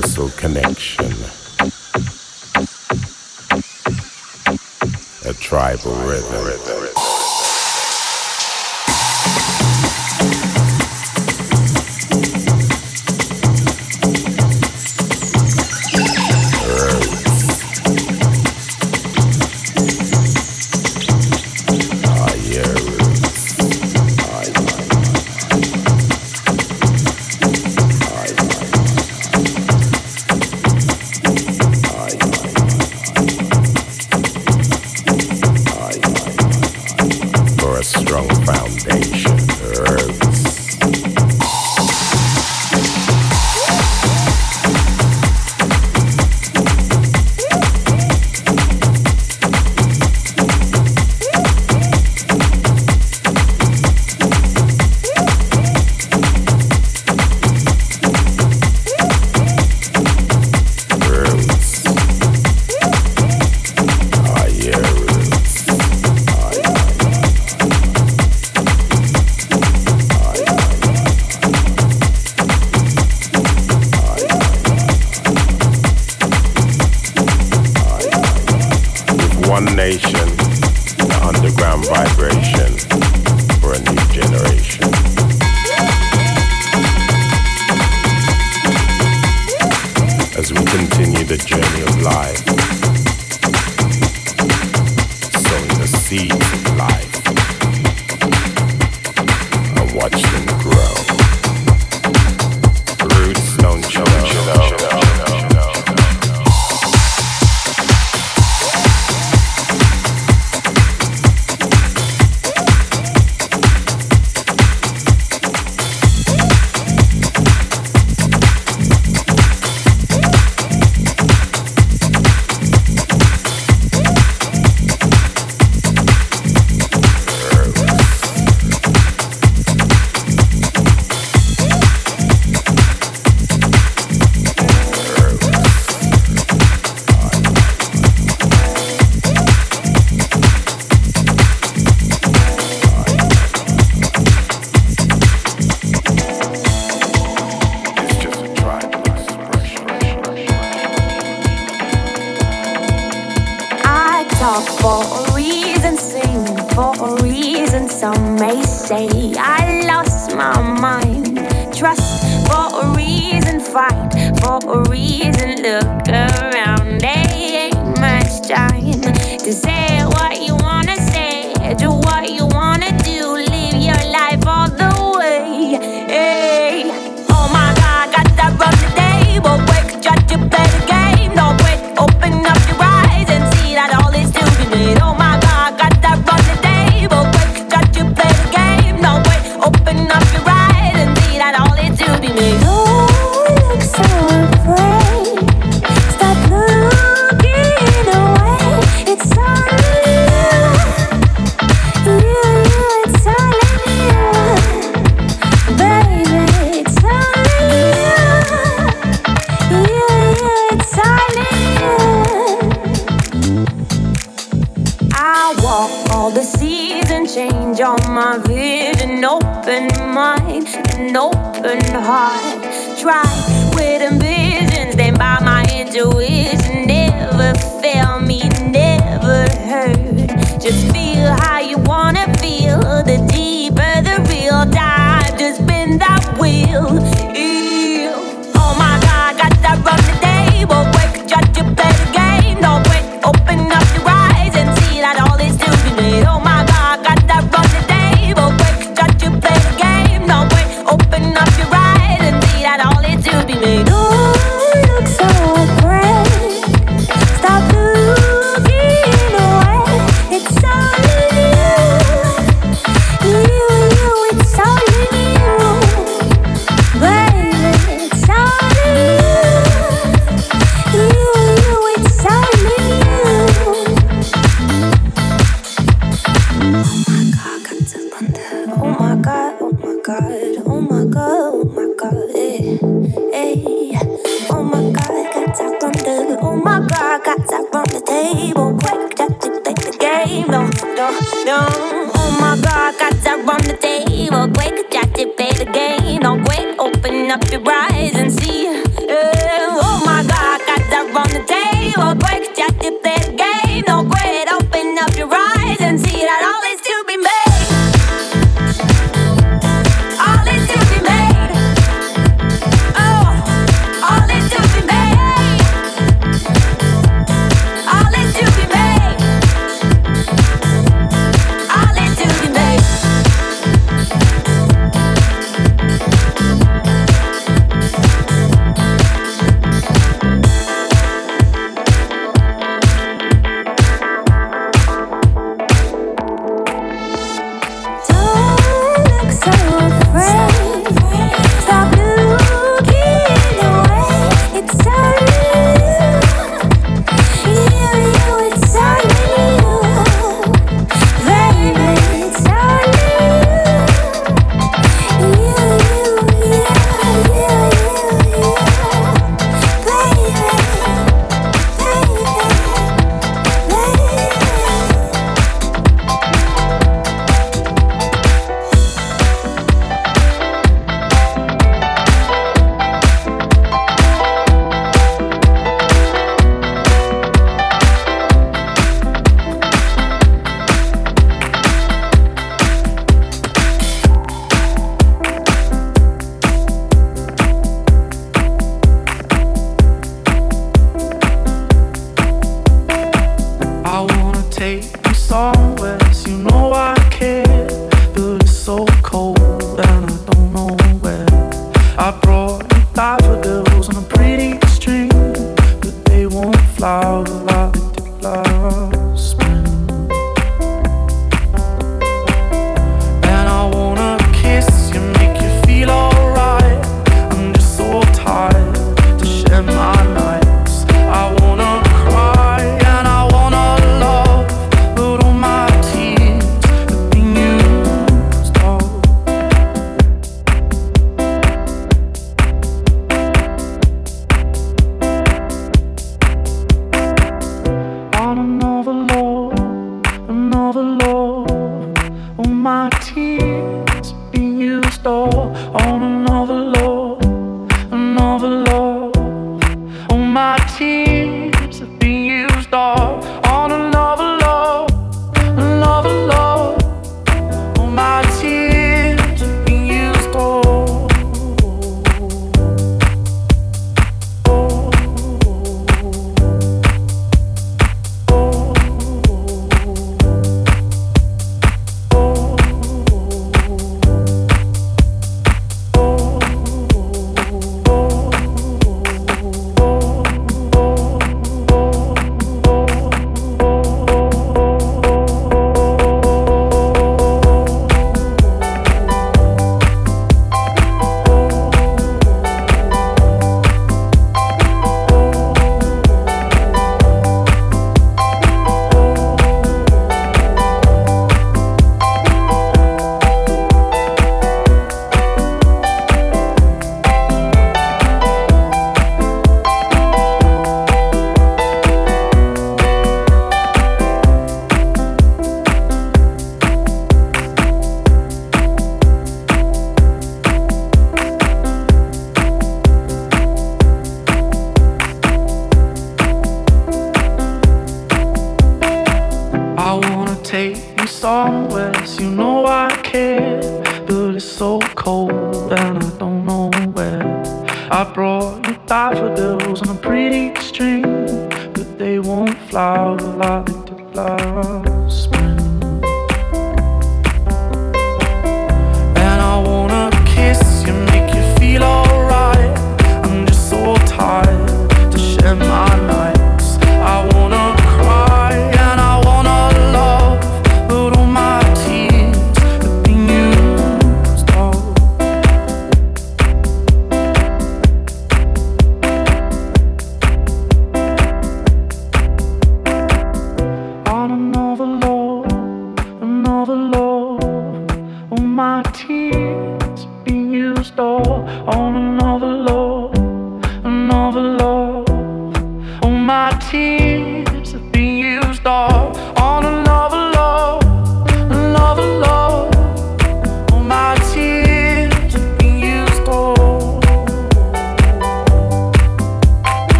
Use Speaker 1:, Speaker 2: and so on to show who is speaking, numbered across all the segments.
Speaker 1: universal connection. A tribal rhythm.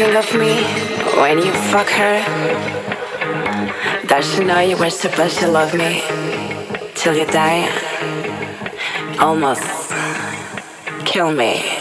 Speaker 1: You love me when you fuck her Does she know you were supposed to love me till you die. Almost kill me.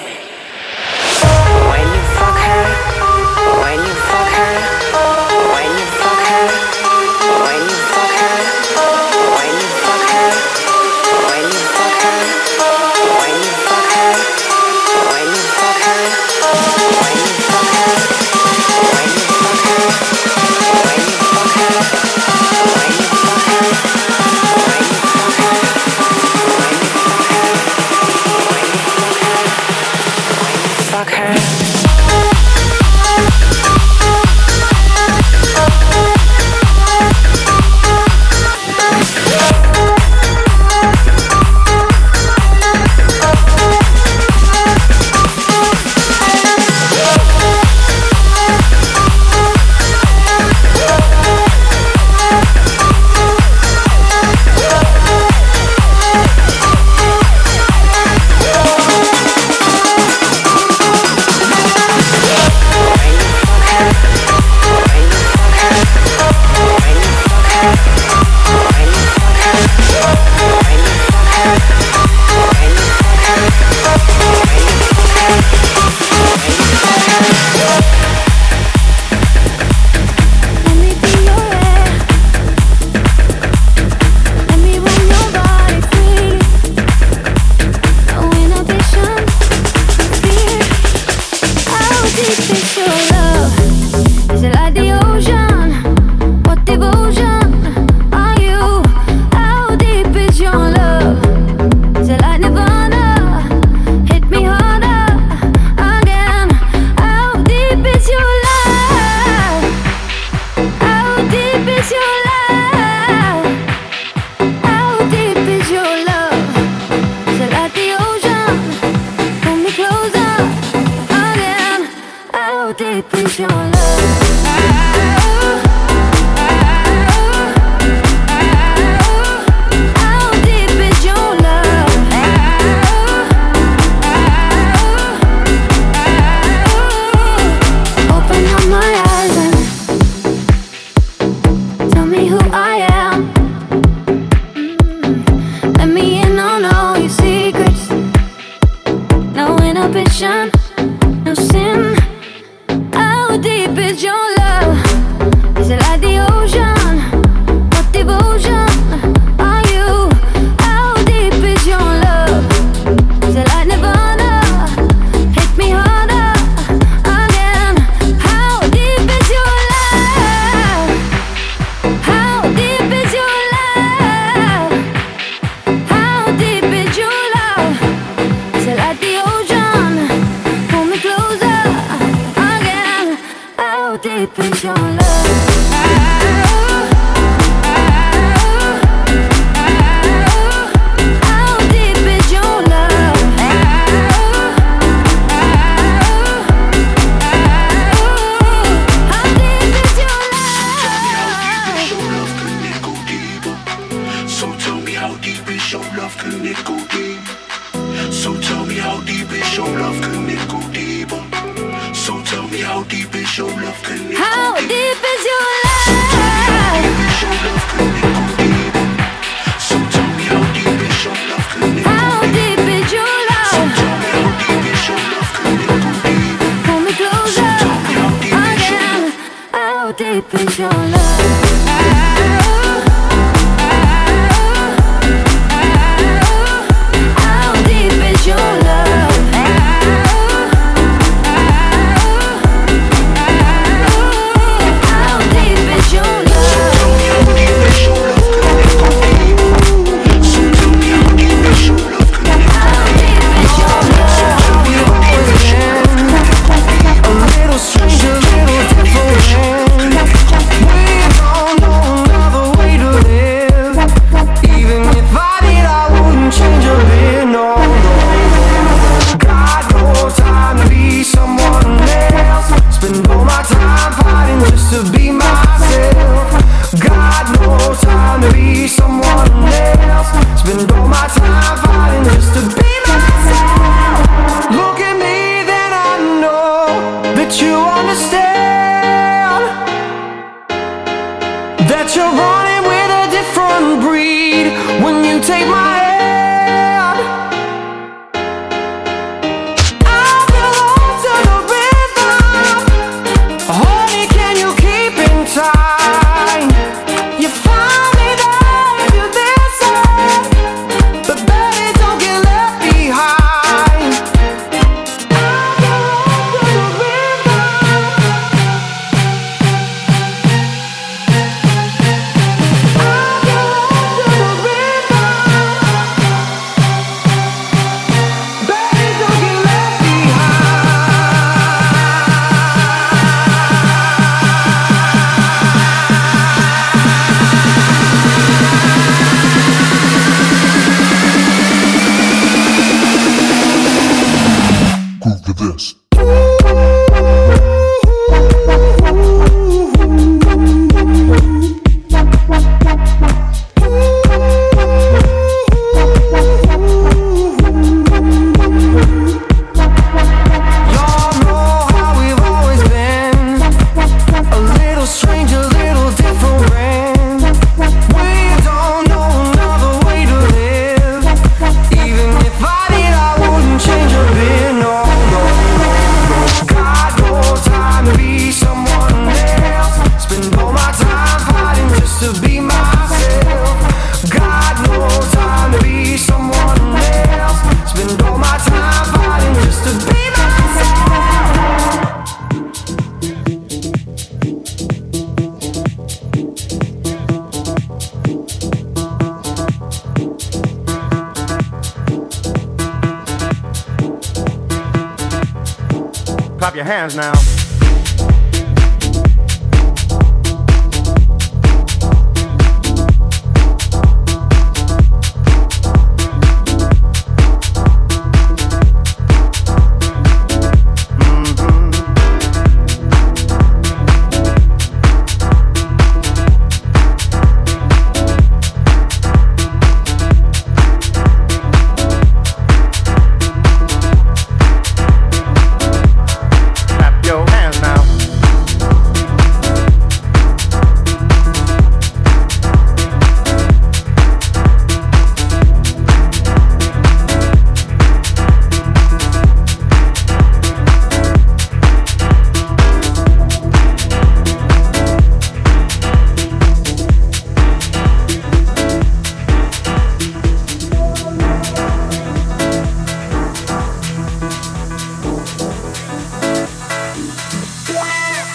Speaker 1: deep is your love?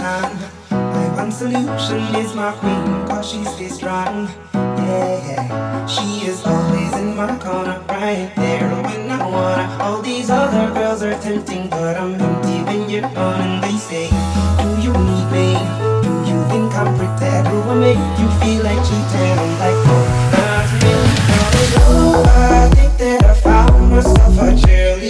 Speaker 2: One solution is my queen, cause she stays strong. Yeah. She is always in my corner, right there when I wanna. All these other girls are tempting, but I'm empty when you're gone. And they say, Do you need me? Do you think I'm pretty? Do I make you feel like cheating? I'm like, Oh, not really. I think that I found myself a cheerleader.